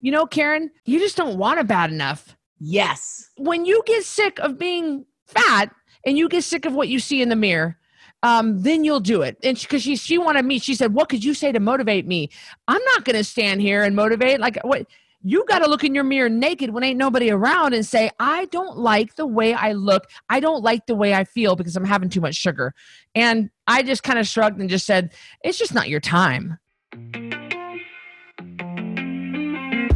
you know, Karen, you just don't want it bad enough. Yes. When you get sick of being fat and you get sick of what you see in the mirror, um, then you'll do it. And because she, she wanted me, she said, "What could you say to motivate me?" I'm not going to stand here and motivate. Like what? You got to look in your mirror naked when ain't nobody around and say, "I don't like the way I look. I don't like the way I feel because I'm having too much sugar." And I just kind of shrugged and just said, "It's just not your time."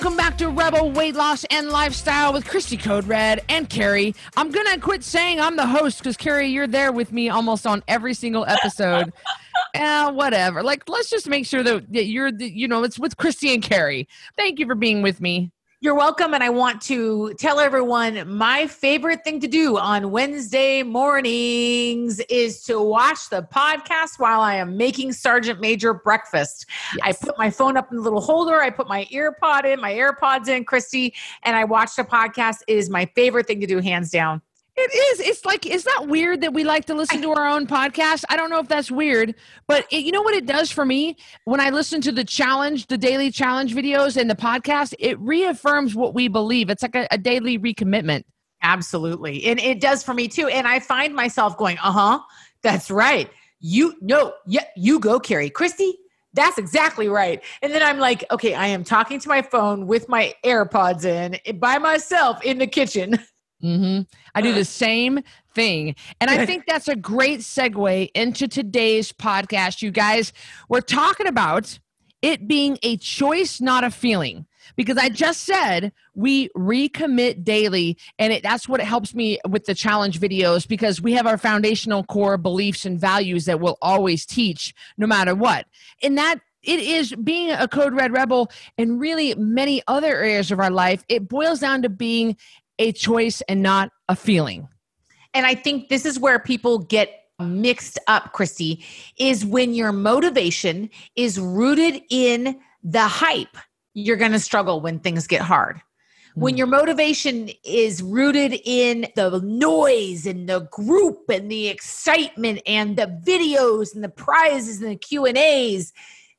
Welcome back to Rebel Weight Loss and Lifestyle with Christy Code Red and Carrie. I'm gonna quit saying I'm the host because Carrie, you're there with me almost on every single episode. uh, whatever. Like, let's just make sure that, that you're, the, you know, it's with Christy and Carrie. Thank you for being with me. You're welcome. And I want to tell everyone my favorite thing to do on Wednesday mornings is to watch the podcast while I am making Sergeant Major breakfast. Yes. I put my phone up in the little holder, I put my ear pod in, my AirPods in, Christy, and I watch the podcast. It is my favorite thing to do, hands down. It is. It's like, is that weird that we like to listen to our own podcast? I don't know if that's weird, but it, you know what it does for me? When I listen to the challenge, the daily challenge videos and the podcast, it reaffirms what we believe. It's like a, a daily recommitment. Absolutely. And it does for me too. And I find myself going, uh huh, that's right. You, no, yeah, you go, Carrie. Christy, that's exactly right. And then I'm like, okay, I am talking to my phone with my AirPods in by myself in the kitchen. Mm-hmm. I do the same thing. And I think that's a great segue into today's podcast, you guys. We're talking about it being a choice, not a feeling. Because I just said we recommit daily, and it, that's what it helps me with the challenge videos because we have our foundational core beliefs and values that we'll always teach no matter what. And that it is being a code red rebel and really many other areas of our life it boils down to being a choice and not a feeling. And I think this is where people get mixed up, Christy, is when your motivation is rooted in the hype, you're going to struggle when things get hard. When hmm. your motivation is rooted in the noise and the group and the excitement and the videos and the prizes and the Q&As,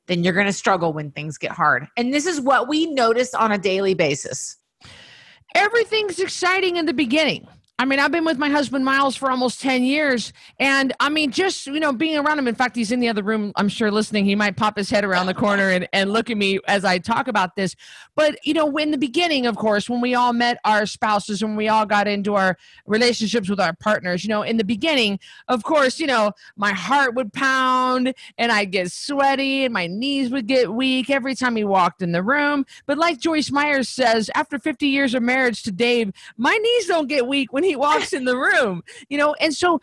then you're going to struggle when things get hard. And this is what we notice on a daily basis everything's exciting in the beginning. I mean, I've been with my husband Miles for almost 10 years. And I mean, just, you know, being around him. In fact, he's in the other room, I'm sure listening. He might pop his head around the corner and, and look at me as I talk about this. But, you know, in the beginning, of course, when we all met our spouses, when we all got into our relationships with our partners, you know, in the beginning, of course, you know, my heart would pound and I'd get sweaty and my knees would get weak every time he walked in the room. But like Joyce Meyers says, after 50 years of marriage to Dave, my knees don't get weak when he he walks in the room, you know, and so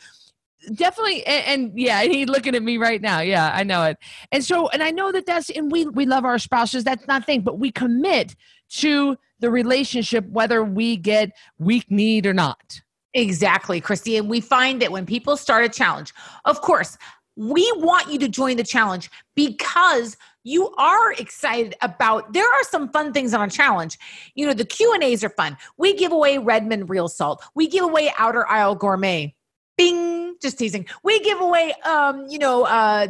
definitely and, and, yeah he's looking at me right now. Yeah i know it. And so and i know that that's and we we love our spouses. That's not thing but we commit to the relationship whether we get weak kneed or not. Exactly christy and we find that when people start a challenge. Of course we want you to join the challenge because you are excited about there are some fun things on a challenge you know the q and a's are fun we give away redmond real salt we give away outer aisle gourmet bing just teasing we give away um you know uh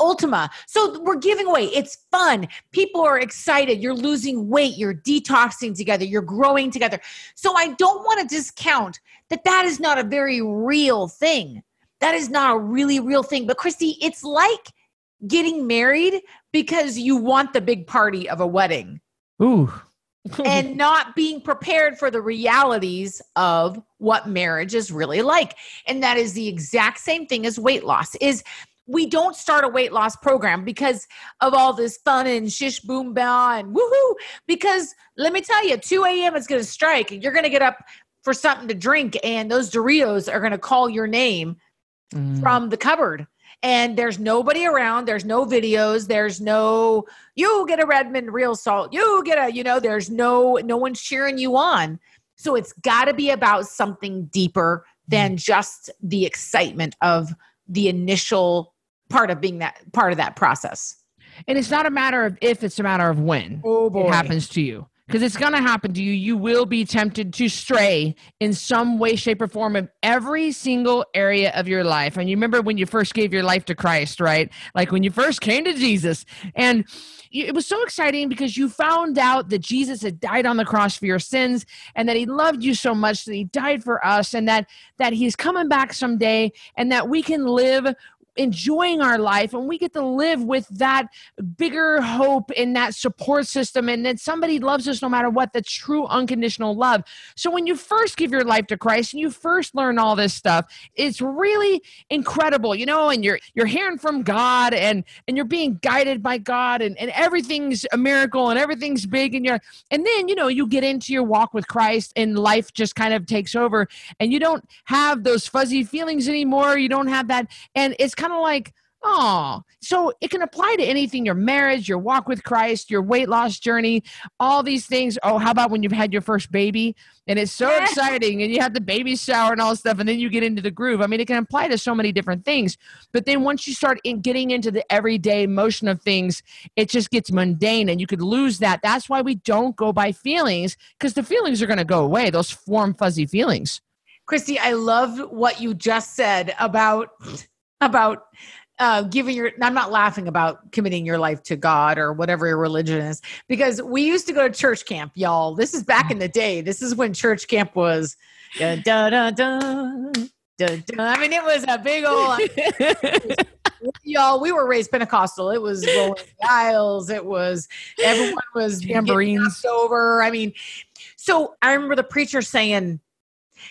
Ultima. So we're giving away. It's fun. People are excited. You're losing weight. You're detoxing together. You're growing together. So I don't want to discount that that is not a very real thing. That is not a really real thing. But Christy, it's like getting married because you want the big party of a wedding. Ooh. and not being prepared for the realities of what marriage is really like. And that is the exact same thing as weight loss is we don't start a weight loss program because of all this fun and shish boom ba and woohoo. Because let me tell you, 2 a.m. is going to strike and you're going to get up for something to drink and those Doritos are going to call your name mm. from the cupboard and there's nobody around there's no videos there's no you get a redmond real salt you get a you know there's no no one's cheering you on So it's got to be about something deeper than Mm-hmm. just the excitement of the initial part of being that part of that process. And it's not a matter of if, it's a matter of when Oh boy. it happens to you. Because it's going to happen to you. You will be tempted to stray in some way, shape, or form of every single area of your life. And you remember when you first gave your life to Christ, right? Like when you first came to Jesus. And it was so exciting because you found out that Jesus had died on the cross for your sins and that he loved you so much that he died for us and that that he's coming back someday and that we can live enjoying our life and we get to live with that bigger hope and that support system and that somebody loves us no matter what the true unconditional love. So when you first give your life to christ and you first learn all this stuff it's really incredible you know and you're you're hearing from god and and you're being guided by god and, and everything's a miracle and everything's big and you're and then you know you get into your walk with christ and life just kind of takes over and you don't have those fuzzy feelings anymore you don't have that and it's kind of like oh so it can apply to anything your marriage your walk with christ your weight loss journey all these things. Oh how about when you've had your first baby? And it's so exciting and you have the baby shower and all this stuff and then you get into the groove. I mean it can apply to so many different things. But then once you start in getting into the everyday motion of things it just gets mundane and you could lose that. That's why we don't go by feelings because the feelings are going to go away those warm fuzzy feelings. Christy, I love what you just said about about uh, giving your. I'm not laughing about committing your life to God or whatever your religion is, because we used to go to church camp, y'all. This is back in the day. This is when church camp was. Da, da, da, da, da. I mean, it was a big old. y'all, we were raised Pentecostal. It was rolling the aisles. It was everyone was Tambourines. over. I mean, so I remember the preacher saying,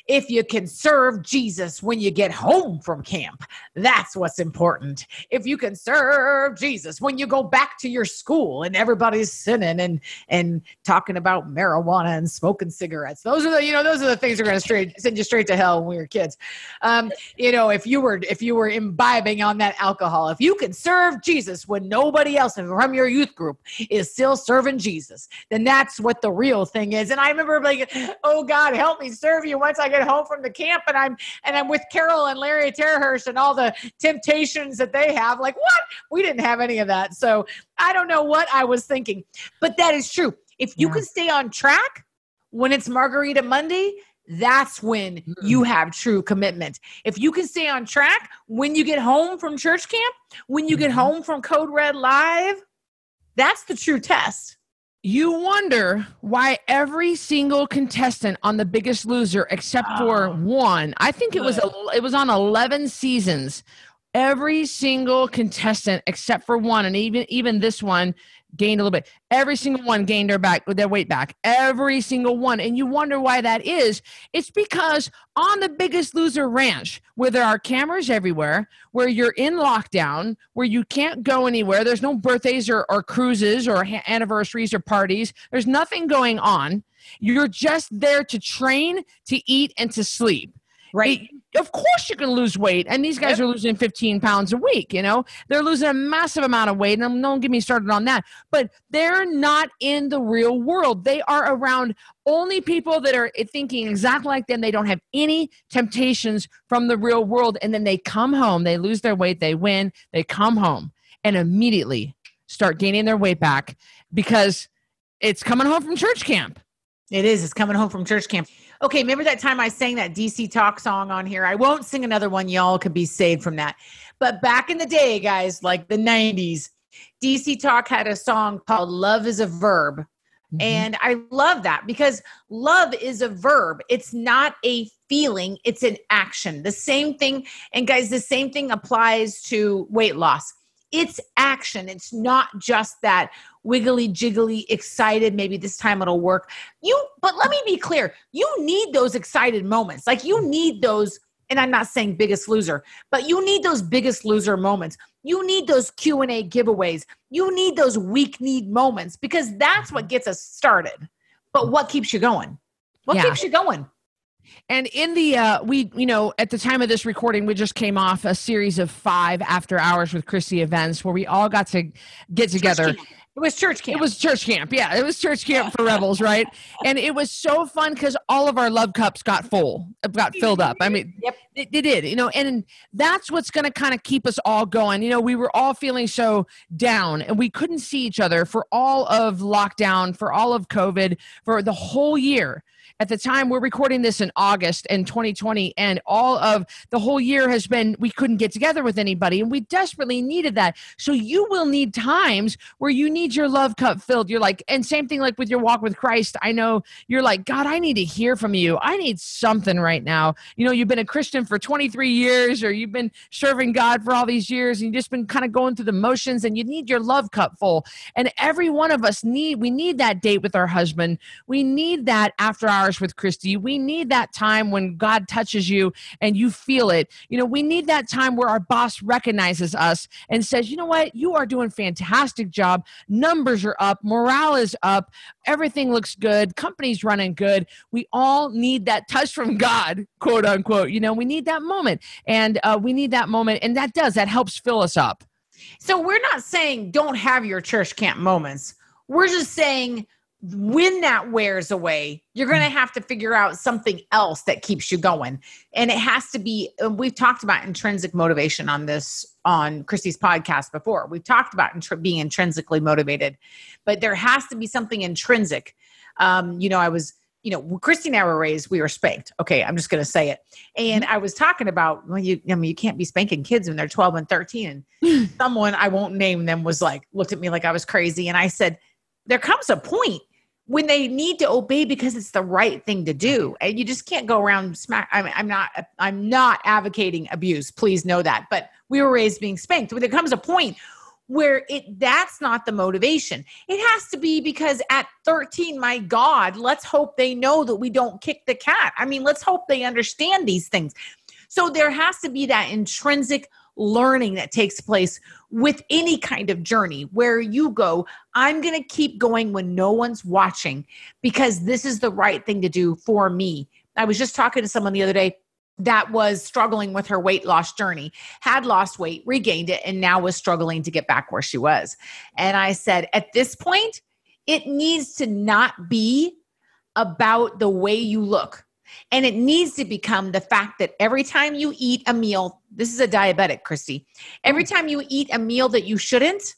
if you can serve Jesus when you get home from camp, that's what's important. If you can serve Jesus when you go back to your school and everybody's sinning and and talking about marijuana and smoking cigarettes, those are the you know those are the things that are going to straight send you straight to hell when you're kids. Um, you know, if you were if you were imbibing on that alcohol, if you can serve Jesus when nobody else from your youth group is still serving Jesus, then that's what the real thing is. And I remember like, oh God, help me serve you once I get home from the camp and I'm and I'm with Carol and Larry Terhurst and all the temptations that they have. Like, what? We didn't have any of that. So I don't know what I was thinking. But that is true. If you Yeah. can stay on track when it's Margarita Monday, that's when Mm. you have true commitment. If you can stay on track when you get home from church camp, when you get Mhm. home from Code Red Live, that's the true test. You wonder why every single contestant on The Biggest Loser, except for one, I think it was it was on eleven seasons. Every single contestant except for one, and even even this one gained a little bit. Every single one gained their back their weight back. Every single one, and you wonder why that is. It's because on the Biggest Loser Ranch, where there are cameras everywhere, where you're in lockdown, where you can't go anywhere, there's no birthdays or, or cruises or ha- anniversaries or parties, there's nothing going on. You're just there to train, to eat, and to sleep. Right. Of course, you can lose weight, and these guys Yep. are losing 15 pounds a week. You know, they're losing a massive amount of weight, and don't get me started on that. But they're not in the real world. They are around only people that are thinking exactly like them. They don't have any temptations from the real world, and then they come home. They lose their weight. They win. They come home and immediately start gaining their weight back because it's coming home from church camp. It is. It's coming home from church camp. Okay, remember that time I sang that DC Talk song on here? I won't sing another one. Y'all could be saved from that. But back in the day, guys, like the 90s, DC Talk had a song called Love is a Verb. Mm-hmm. And I love that because love is a verb. It's not a feeling, it's an action. The same thing, and guys, the same thing applies to weight loss. It's action. It's not just that wiggly jiggly excited maybe this time it'll work. You but let me be clear. You need those excited moments. Like you need those and I'm not saying biggest loser, but you need those biggest loser moments. You need those Q&A giveaways. You need those weak kneed moments because that's what gets us started. But what keeps you going? What Yeah. keeps you going? And in the uh we you know at the time of this recording we just came off a series of 5 after hours with Christy events where we all got to get together. It was church camp. It was church camp. Yeah, it was church camp for rebels, right? And it was so fun because all of our love cups got full, got filled up. I mean, Yep. it, it did, you know, and that's what's going to kind of keep us all going. You know, we were all feeling so down and we couldn't see each other for all of lockdown, for all of COVID, for the whole year at the time we're recording this in August in 2020 and all of the whole year has been we couldn't get together with anybody and we desperately needed that. So you will need times where you need your love cup filled. You're like and same thing like with your walk with Christ. I know you're like God, I need to hear from you. I need something right now. You know, you've been a Christian for 23 years or you've been serving God for all these years and you've just been kind of going through the motions and you need your love cup full. And every one of us need we need that date with our husband. We need that after our hours with Christy. We need that time when God touches you and you feel it. You know, we need that time where our boss recognizes us and says, you know what, you are doing fantastic job. Numbers are up, morale is up, everything looks good, company's running good. We all need that touch from God, quote unquote. You know, we need that moment. And uh, we need that moment. And that does, that helps fill us up. So we're not saying don't have your church camp moments. We're just saying when that wears away, you're going to mm. have to figure out something else that keeps you going. And it has to be, uh, we've talked about intrinsic motivation on this, on Christy's podcast before. We've talked about intr- being intrinsically motivated, but there has to be something intrinsic. Um, you know, I was, you know, Christy and I were raised, we were spanked. Okay, I'm just going to say it. And mm-hmm. I was talking about, well, you, I mean, you can't be spanking kids when they're 12 and 13. And someone, I won't name them, was like, looked at me like I was crazy. And I said, there comes a point when they need to obey because it's the right thing to do. And you just can't go around smack I'm, I'm not i'm not advocating abuse please know that but we were raised being spanked. When there comes a point where it that's not the motivation. It has to be because at 13 my god let's hope they know that we don't kick the cat. I mean let's hope they understand these things. So there has to be that intrinsic learning that takes place with any kind of journey where you go, I'm going to keep going when no one's watching because this is the right thing to do for me. I was just talking to someone the other day that was struggling with her weight loss journey, had lost weight, regained it, and now was struggling to get back where she was. And I said, at this point, it needs to not be about the way you look. And it needs to become the fact that every time you eat a meal, this is a diabetic, Christy, every mm. time you eat a meal that you shouldn't,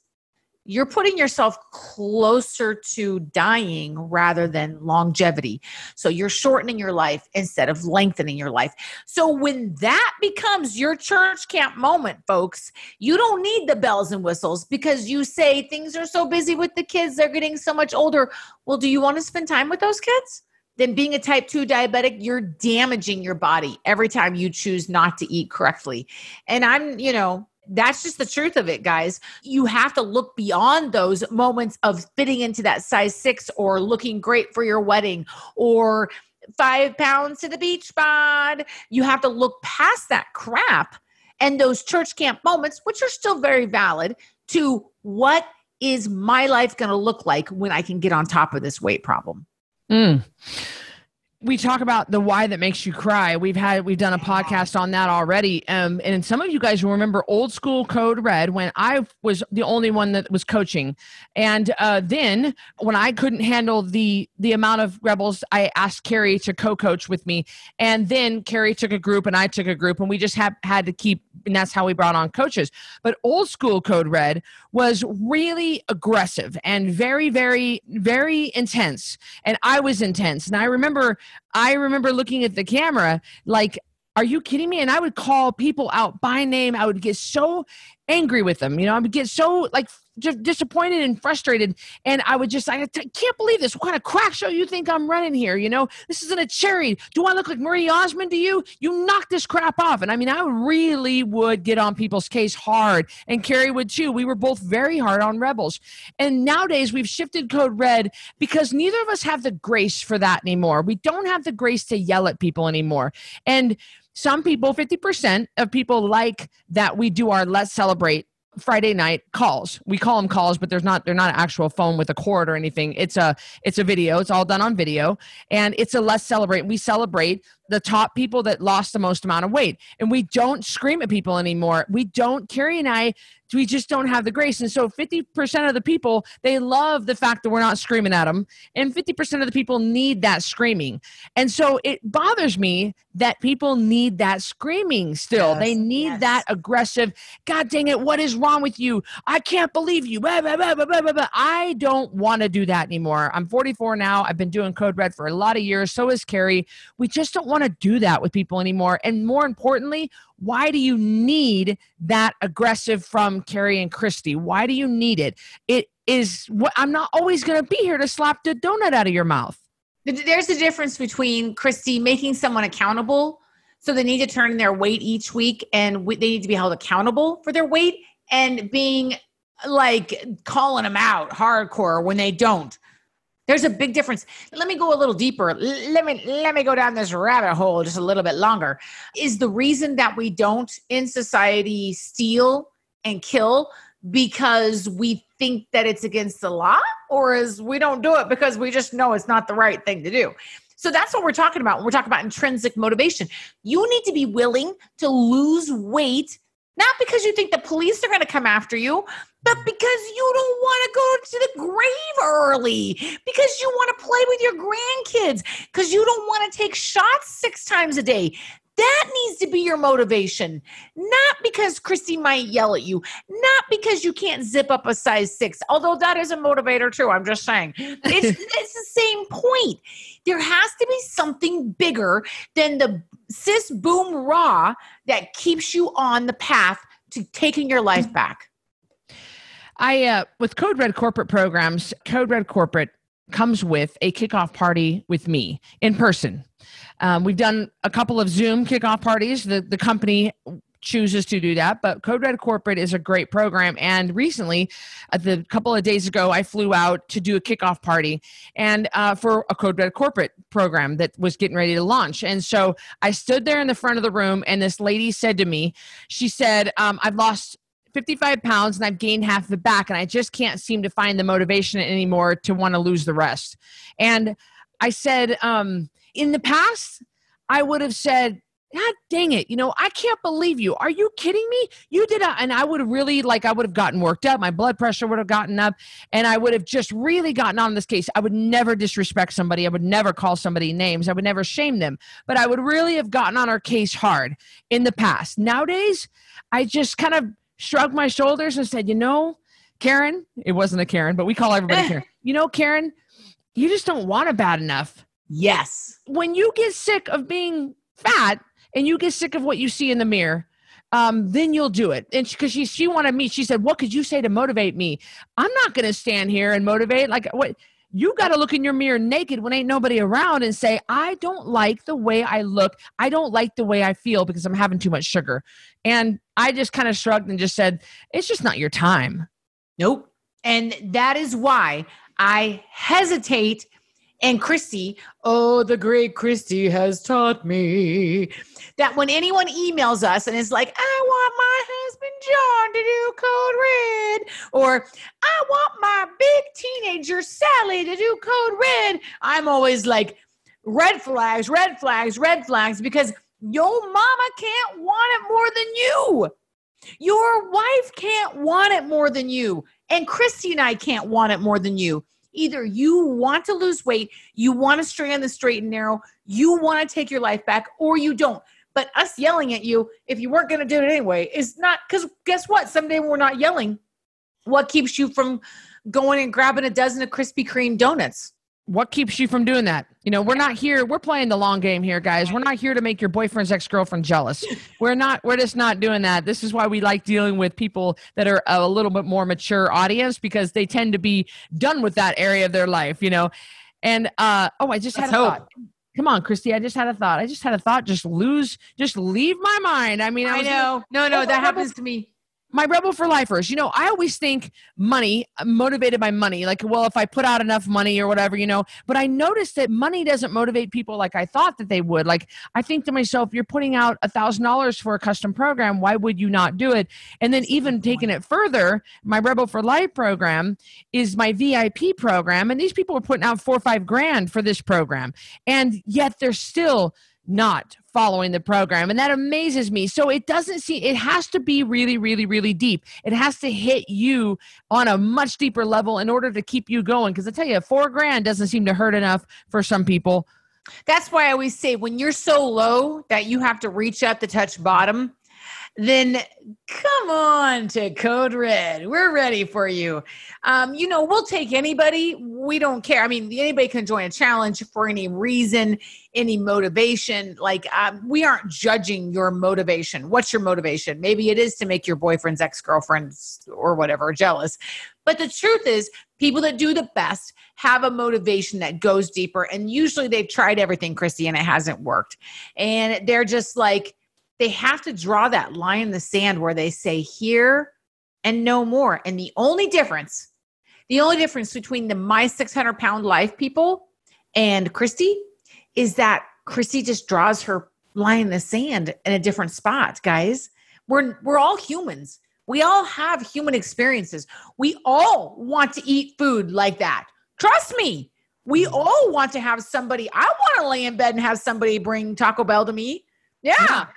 you're putting yourself closer to dying rather than longevity. So you're shortening your life instead of lengthening your life. So when that becomes your church camp moment, folks, you don't need the bells and whistles because you say things are so busy with the kids, they're getting so much older. Well, do you want to spend time with those kids? Then being a type 2 diabetic, you're damaging your body every time you choose not to eat correctly. And I'm, you know, that's just the truth of it, guys. You have to look beyond those moments of fitting into that size six or looking great for your wedding or five pounds to the beach bod. You have to look past that crap and those church camp moments, which are still very valid, to what is my life going to look like when I can get on top of this weight problem? Mm. We talk about the why that makes you cry. We've had we've done a podcast on that already. Um, and some of you guys will remember old school code red when I was the only one that was coaching. And uh, then when I couldn't handle the the amount of rebels, I asked Carrie to co-coach with me. And then Carrie took a group and I took a group, and we just have had to keep and that's how we brought on coaches. But old school code red was really aggressive and very, very, very intense. And I was intense. And I remember, I remember looking at the camera like, are you kidding me? And I would call people out by name. I would get so angry with them. You know, I would get so like just disappointed and frustrated. And I would just, I can't believe this. What kind of crack show you think I'm running here? You know, this isn't a charity. Do I look like Marie Osmond to you? You knock this crap off. And I mean, I really would get on people's case hard, and Carrie would too. We were both very hard on rebels. And nowadays we've shifted code red because neither of us have the grace for that anymore. We don't have the grace to yell at people anymore. And some people, 50% of people like that we do our let's celebrate Friday night calls. We call them calls, but there's not they're not an actual phone with a cord or anything. It's a it's a video. It's all done on video, and it's a let's celebrate. We celebrate the top people that lost the most amount of weight. And we don't scream at people anymore. We don't, Carrie and I, we just don't have the grace. And so 50% of the people, they love the fact that we're not screaming at them. And 50% of the people need that screaming. And so it bothers me that people need that screaming still. Yes, they need yes. that aggressive, God dang it, what is wrong with you? I can't believe you. Blah, blah, blah, I don't want to do that anymore. I'm 44 now. I've been doing Code Red for a lot of years. So is Carrie. We just don't want to do that with people anymore. And more importantly, why do you need that aggressive from Carrie and Christy? Why do you need it? It is what I'm not always going to be here to slap the donut out of your mouth. There's a difference between Christy making someone accountable. So they need to turn their weight each week and they need to be held accountable for their weight and being like calling them out hardcore when they don't. There's a big difference. Let me go a little deeper. Let me let me go down this rabbit hole just a little bit longer. Is the reason that we don't in society steal and kill because we think that it's against the law or is we don't do it because we just know it's not the right thing to do. So that's what we're talking about. We're talking about intrinsic motivation. You need to be willing to lose weight not because you think the police are going to come after you, but because you don't want to go to the grave early, because you want to play with your grandkids, because you don't want to take shots six times a day. That needs to be your motivation. Not because Christy might yell at you, not because you can't zip up a size six, although that is a motivator too. I'm just saying. It's, it's the same point. There has to be something bigger than the cis boom raw that keeps you on the path to taking your life back. I, uh, with Code Red corporate programs, Code Red corporate comes with a kickoff party with me in person. Um, we've done a couple of Zoom kickoff parties. The, the company chooses to do that, but Code Red Corporate is a great program. And recently, uh, the couple of days ago, I flew out to do a kickoff party and uh, for a Code Red Corporate program that was getting ready to launch. And so I stood there in the front of the room, and this lady said to me, she said, um, "I've lost 55 pounds and I've gained half the back, and I just can't seem to find the motivation anymore to want to lose the rest. And I said, um, in the past, I would have said, God dang it. You know, I can't believe you. Are you kidding me? You did a, and I would have really, like, I would have gotten worked up. My blood pressure would have gotten up, and I would have just really gotten on this case. I would never disrespect somebody. I would never call somebody names. I would never shame them, but I would really have gotten on our case hard in the past. Nowadays, I just kind of shrugged my shoulders and said, you know, Karen, it wasn't a Karen, but we call everybody Karen. You know, Karen, you just don't want it bad enough. Yes. When you get sick of being fat and you get sick of what you see in the mirror, um, then you'll do it. And because she, she, she wanted me, she said, "What could you say to motivate me?" I'm not going to stand here and motivate. Like what? You got to look in your mirror naked when ain't nobody around and say, "I don't like the way I look. I don't like the way I feel because I'm having too much sugar." And I just kind of shrugged and just said, "It's just not your time." Nope. And that is why I hesitate and Christy, oh, the great Christy has taught me that when anyone emails us and is like, I want my husband John to do code red, or I want my big teenager Sally to do code red, I'm always like, red flags, red flags, red flags, because your mama can't want it more than you. Your wife can't want it more than you. And Christy and I can't want it more than you. Either you want to lose weight, you want to stay on the straight and narrow, you want to take your life back, or you don't. But us yelling at you, if you weren't going to do it anyway, is not because guess what? Someday we're not yelling. What keeps you from going and grabbing a dozen of Krispy Kreme donuts? What keeps you from doing that? You know, we're not here. We're playing the long game here, guys. We're not here to make your boyfriend's ex girlfriend jealous. We're not. We're just not doing that. This is why we like dealing with people that are a little bit more mature audience because they tend to be done with that area of their life. You know, and uh, oh, I just Let's had a hope. thought. Come on, Christy. I just had a thought. I just had a thought. Just lose. Just leave my mind. I mean, I, I know. no, no, that happens to me my rebel for lifers. You know i always think money motivated by money. Like well if i put out enough money or whatever you know but i noticed that money doesn't motivate people like i thought that they would. Like i think to myself you're putting out a thousand dollars for a custom program. Why would you not do it? And then even taking it further my rebel for life program is my vip program and these people are putting out four or five grand for this program. And yet they're still not following the program and that amazes me. So it doesn't see it has to be really really really deep. It has to hit you on a much deeper level in order to keep you going because i tell you four grand doesn't seem to hurt enough for some people. That's why I always say when you're so low that you have to reach up to touch bottom, then come on to Code Red. We're ready for you. Um, you know, we'll take anybody. We don't care. I mean, anybody can join a challenge for any reason, any motivation. Like, um, we aren't judging your motivation. What's your motivation? Maybe it is to make your boyfriend's ex girlfriends or whatever jealous. But the truth is, people that do the best have a motivation that goes deeper. And usually they've tried everything, Christy, and it hasn't worked. And they're just like, they have to draw that line in the sand where they say here and no more. And the only difference, the only difference between the my 600 pound life people and Christy is that Christy just draws her line in the sand in a different spot, guys. We're we're all humans. We all have human experiences. We all want to eat food like that. Trust me. We all want to have somebody. I want to lay in bed and have somebody bring Taco Bell to me. Yeah.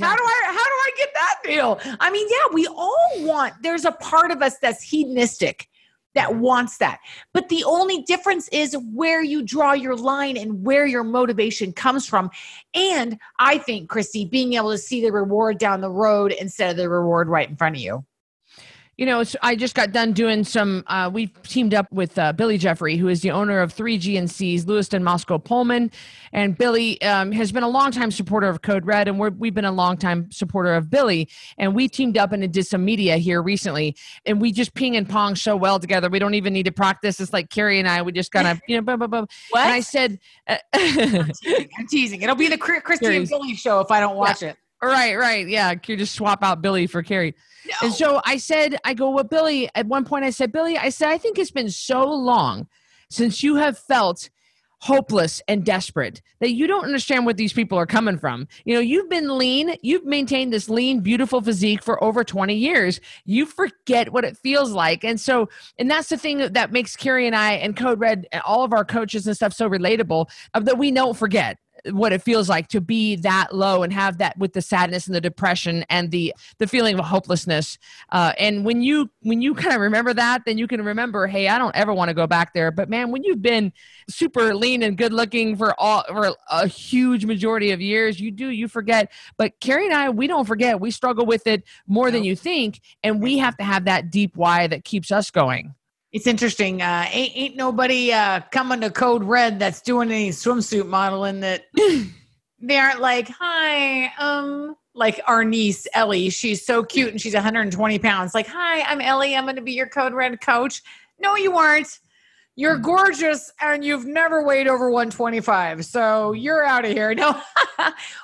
How do I how do I get that deal? I mean, yeah, we all want there's a part of us that's hedonistic that wants that. But the only difference is where you draw your line and where your motivation comes from. And I think, Christy, being able to see the reward down the road instead of the reward right in front of you. You know, I just got done doing some. Uh, we teamed up with uh, Billy Jeffrey, who is the owner of three GNCs, Lewiston, Moscow, Pullman, and Billy um, has been a longtime supporter of Code Red, and we're, we've been a longtime supporter of Billy. And we teamed up and did some media here recently, and we just ping and pong so well together. We don't even need to practice. It's like Carrie and I. We just kind of, you know, blah, blah, blah. What? And I said, uh, I'm teasing. I'm teasing. It'll be the Chri- Christy and Billy show if I don't watch it. Right, right. Yeah. You just swap out Billy for Carrie. And so I said, I go, well, Billy, at one point I said, Billy, I said, I think it's been so long since you have felt hopeless and desperate that you don't understand what these people are coming from. You know, you've been lean, you've maintained this lean, beautiful physique for over 20 years. You forget what it feels like. And so, and that's the thing that makes Carrie and I and Code Red, and all of our coaches and stuff so relatable that we don't forget what it feels like to be that low and have that with the sadness and the depression and the the feeling of hopelessness. Uh, and when you when you kind of remember that then you can remember hey i don't ever want to go back there. But man when you've been super lean and good looking for all for a huge majority of years you do you forget. But carrie and i we don't forget. We struggle with it more than you think. And we have to have that deep why that keeps us going It's interesting. Uh, ain't, ain't nobody uh, coming to Code Red that's doing any swimsuit modeling that they aren't like, hi, um, like our niece Ellie. She's so cute and she's 120 pounds. Like, hi, I'm Ellie. I'm going to be your Code Red coach. No, you aren't. You're gorgeous and you've never weighed over 125. So you're out of here. No,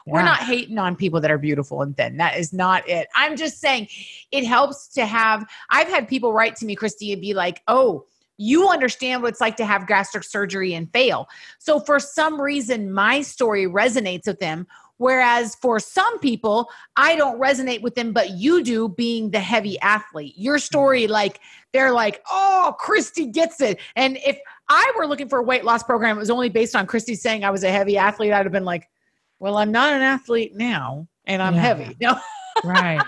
we're Yeah. not hating on people that are beautiful and thin. That is not it. I'm just saying it helps to have. I've had people write to me, Christy, and be like, oh, you understand what it's like to have gastric surgery and fail. So for some reason, my story resonates with them. Whereas for some people, I don't resonate with them, but you do being the heavy athlete. Your story, mm-hmm. like, they're like, oh, Christy gets it. And if I were looking for a weight loss program, it was only based on Christy saying I was a heavy athlete, I'd have been like, well, I'm not an athlete now and I'm Yeah. heavy. No. right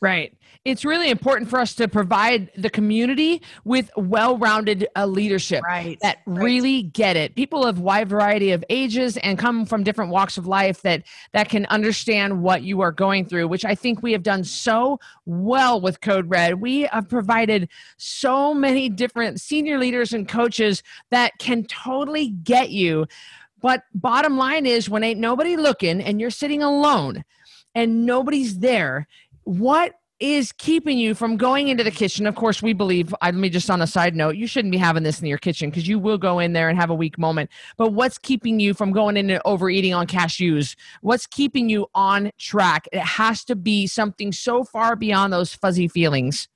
right it's really important for us to provide the community with well-rounded uh, leadership Right. that Right. really get it people of wide variety of ages and come from different walks of life that that can understand what you are going through which i think we have done so well with code red we have provided so many different senior leaders and coaches that can totally get you but bottom line is when ain't nobody looking and you're sitting alone and nobody's there what is keeping you from going into the kitchen. Of course we believe I- let me just on a side note you shouldn't be having this in your kitchen because you will go in there and have a weak moment. But what's keeping you from going into overeating on cashews? What's keeping you on track? It has to be something so far beyond those fuzzy feelings.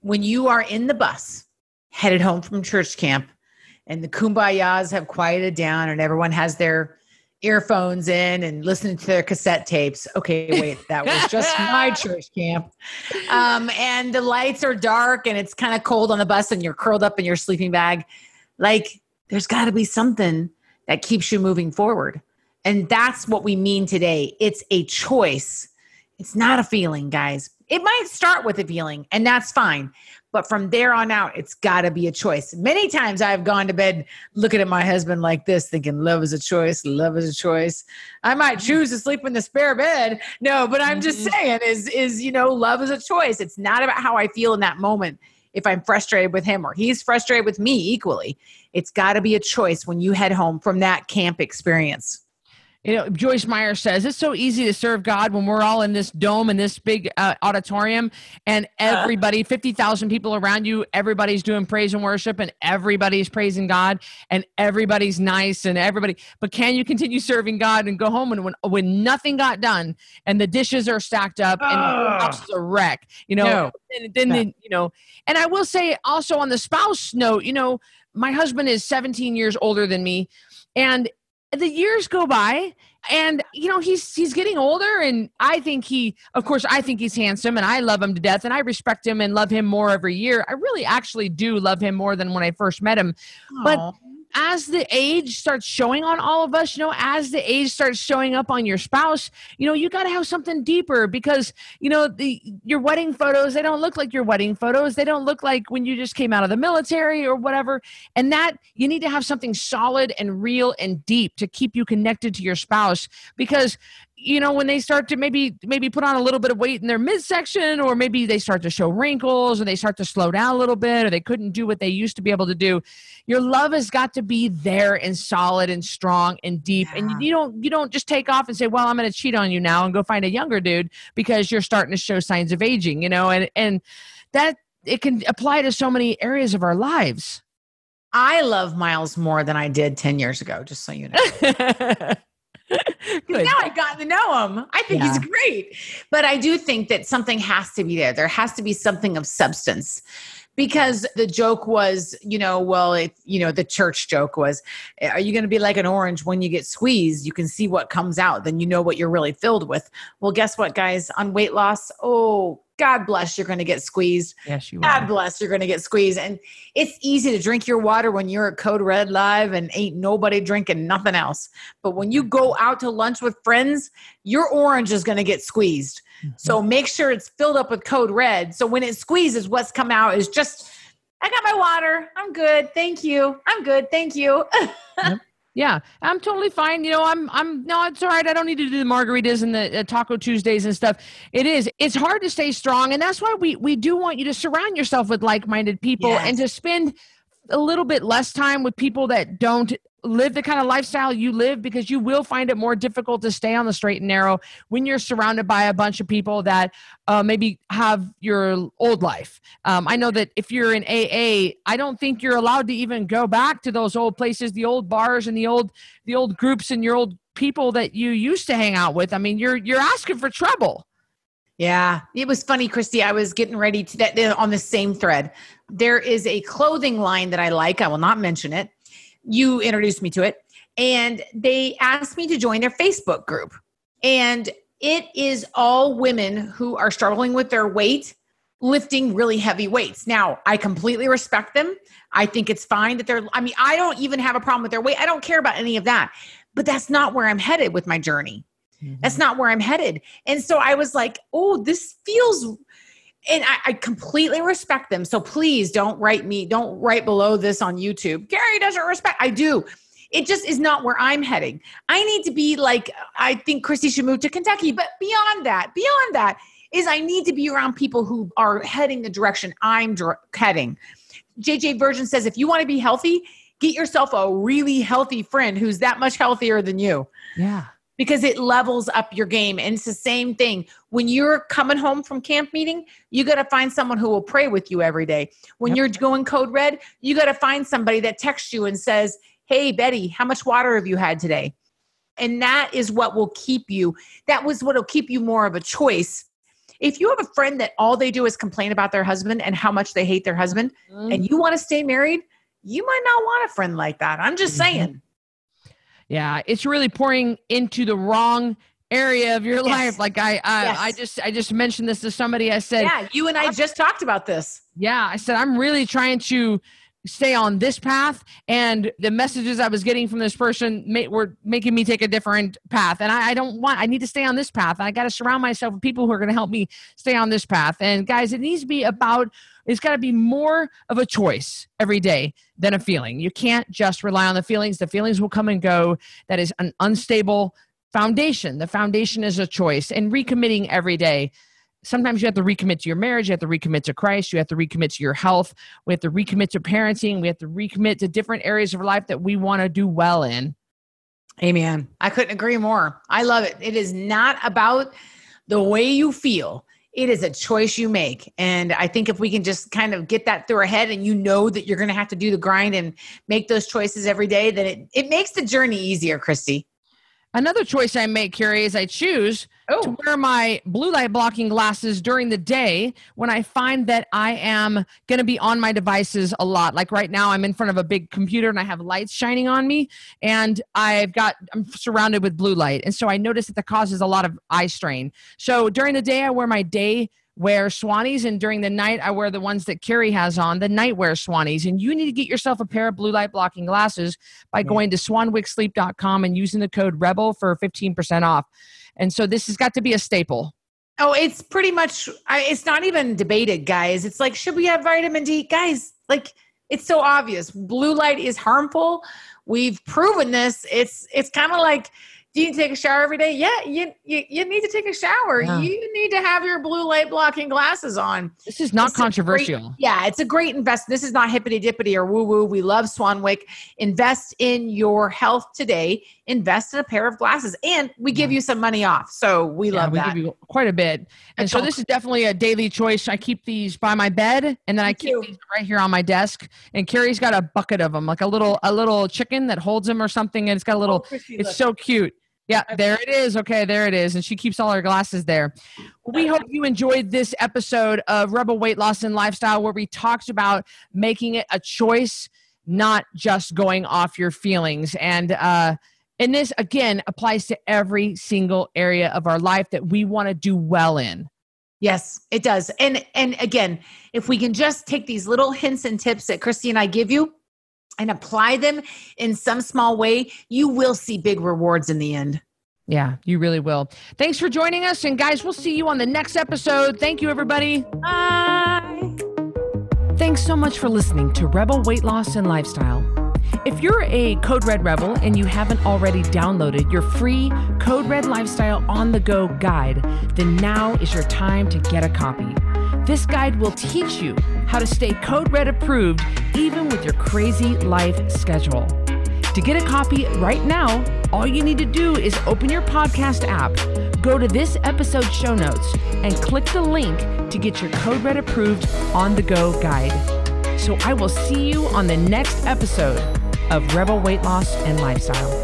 When you are in the bus headed home from church camp and the kumbayas have quieted down and everyone has their earphones in and listening to their cassette tapes. Okay, wait, that was just my church camp. Um, and the lights are dark and it's kind of cold on the bus and you're curled up in your sleeping bag. Like, there's got to be something that keeps you moving forward. And that's what we mean today. It's a choice. It's not a feeling, guys. It might start with a feeling, and that's fine. But from there on out, it's got to be a choice. Many times I've gone to bed looking at my husband like this, thinking, love is a choice, love is a choice. I might Mm-hmm. choose to sleep in the spare bed. No, but I'm just Mhm. saying, is, is, you know, love is a choice. It's not about how I feel in that moment. If I'm frustrated with him or he's frustrated with me equally, it's got to be a choice when you head home from that camp experience. You know, Joyce Meyer says it's so easy to serve God when we're all in this dome in this big uh, auditorium and everybody, 50,000 people around you, everybody's doing praise and worship and everybody's praising God and everybody's nice and everybody. But can you continue serving God and go home and when, when nothing got done and the dishes are stacked up and the house is a wreck, you know, No. then, then, No. then, you know, and I will say also on the spouse note, you know, my husband is 17 years older than me and the years go by and you know he's he's getting older and i think he of course i think he's handsome and i love him to death and i respect him and love him more every year i really actually do love him more than when i first met him But- Aw. As the age starts showing on all of us, you know, as the age starts showing up on your spouse, you know, you got to have something deeper because, you know, the your wedding photos, they don't look like your wedding photos. They don't look like when you just came out of the military or whatever. And that you need to have something solid and real and deep to keep you connected to your spouse because you know when they start to maybe maybe put on a little bit of weight in their midsection or maybe they start to show wrinkles or they start to slow down a little bit or they couldn't do what they used to be able to do your love has got to be there and solid and strong and deep. And you, you don't you don't just take off and say well i'm going to cheat on you now and go find a younger dude because you're starting to show signs of aging you know? And and that it can apply to so many areas of our lives. I love Miles more than I did 10 years ago, just so you know. Now I've gotten to know him. I think he's great. But I do think that something has to be there. There has to be something of substance. Because the joke was, you know, well, if you know, the church joke was, are you going to be like an orange when you get squeezed? You can see what comes out, then you know what you're really filled with. Well, guess what, guys? On weight loss, oh, God bless, you're going to get squeezed. yes you God are bless, you're going to get squeezed. And it's easy to drink your water when you're at Code Red Live and ain't nobody drinking nothing else. But when you go out to lunch with friends, your orange is going to get squeezed. So make sure it's filled up with Code Red. So when it squeezes, what's come out is just, I got my water. I'm good. Thank you. I'm good. Thank you. Yeah, I'm totally fine. You know, I'm I'm no, it's all right. I don't need to do the margaritas and the uh, Taco Tuesdays and stuff. It is. It's hard to stay strong, and that's why we we do want you to surround yourself with like-minded people Yes. and to spend a little bit less time with people that don't live the kind of lifestyle you live because you will find it more difficult to stay on the straight and narrow when you're surrounded by a bunch of people that uh, maybe have your old life. Um, I know that if you're in AA, I don't think you're allowed to even go back to those old places, the old bars and the old the old groups and your old people that you used to hang out with. I mean, you're you're asking for trouble. Yeah, it was funny, Christy. I was getting ready to that on the same thread. There is a clothing line that I like. I will not mention it. You introduced me to it, and they asked me to join their Facebook group. And it is all women who are struggling with their weight, lifting really heavy weights. Now, I completely respect them. I think it's fine that they're, I mean, I don't even have a problem with their weight. I don't care about any of that. But that's not where I'm headed with my journey. That's not where I'm headed. And so I was like, oh, this feels, and I, I completely respect them. So please don't write me, don't write below this on YouTube. Carrie doesn't respect. I do. It just is not where I'm heading. I need to be like, I think Christy should move to Kentucky. But beyond that, beyond that, is I need to be around people who are heading the direction I'm dir- heading. JJ Virgin says, if you want to be healthy, get yourself a really healthy friend who's that much healthier than you Yeah. Because it levels up your game. And it's the same thing. When you're coming home from camp meeting, you got to find someone who will pray with you every day. When Yep. you're going code red, you got to find somebody that texts you and says, Hey, Betty, how much water have you had today? And that is what will keep you, that was what will keep you more of a choice. If you have a friend that all they do is complain about their husband and how much they hate their husband, and you want to stay married, you might not want a friend like that. I'm just Mhm. saying. Yeah, it's really pouring into the wrong area of your Yes. life. Like I, I, Yes. I just, I just mentioned this to somebody. I said, Yeah, you and I just talked about this. yeah, I said I'm really trying to stay on this path. And the messages i was getting from this person were making me take a different path. And I, I don't want i need to stay on this path. I got to surround myself with people who are going to help me stay on this path. And guys it needs to be about it's got to be more of a choice every day than a feeling. You can't just rely on the feelings. The feelings will come and go. That is an unstable foundation. The foundation is a choice. And recommitting every day sometimes you have to recommit to your marriage, you have to recommit to Christ, you have to recommit to your health, we have to recommit to parenting, we have to recommit to different areas of life that we want to do well in. Amen. I couldn't agree more. I love it. It is not about the way you feel. It is a choice you make. And I think if we can just kind of get that through our head and you know that you're going to have to do the grind and make those choices every day, then it, it makes the journey easier, Christy. Another choice I make, Carrie, is I choose oh. to wear my blue light blocking glasses during the day when I find that I am going to be on my devices a lot. Like right now, I'm in front of a big computer and I have lights shining on me, and I've got I'm surrounded with blue light, and so I notice that that causes a lot of eye strain. So during the day, I wear my day wear swannies and during the night i wear the ones that carrie has on the nightwear swannies and you need to get yourself a pair of blue light blocking glasses by mm. going to swanwicksleep.com and using the code rebel for 15% off. And so this has got to be a staple. Oh it's pretty much it's not even debated guys. It's like should we have vitamin d? Guys like it's so obvious. Blue light is harmful. We've proven this. It's it's kind of like do you take a shower every day? Yeah, you you, you need to take a shower. Yeah. You need to have your blue light blocking glasses on. This is not it's controversial. Great, yeah, it's a great invest. This is not hippity dippity or woo woo. We love Swanwick. Invest in your health today. Invest in a pair of glasses, and we give yeah. you some money off. So we yeah, love we that. Give you quite a bit. And so this is definitely a daily choice. I keep these by my bed, and then I keep too. these right here on my desk. And Carrie's got a bucket of them, like a little a little chicken that holds them or something, and it's got a little. Oh, it's so cute. Yeah, there it is. Okay, there it is. And she keeps all her glasses there. We hope you enjoyed this episode of Rebel Weight Loss and Lifestyle, where we talked about making it a choice, not just going off your feelings. And uh, and this again applies to every single area of our life that we want to do well in. Yes, it does. And and again, if we can just take these little hints and tips that Christy and I give you, and apply them in some small way, you will see big rewards in the end. Yeah, you really will. Thanks for joining us. And guys, we'll see you on the next episode. Thank you, everybody. Bye. Thanks so much for listening to Rebel Weight Loss and Lifestyle. If you're a Code Red Rebel and you haven't already downloaded your free Code Red Lifestyle on the Go guide, then now is your time to get a copy. This guide will teach you how to stay Code Red approved even with your crazy life schedule. To get a copy right now, all you need to do is open your podcast app, go to this episode show notes, and click the link to get your Code Red approved on the go guide. So I will see you on the next episode of Rebel Weight Loss and Lifestyle.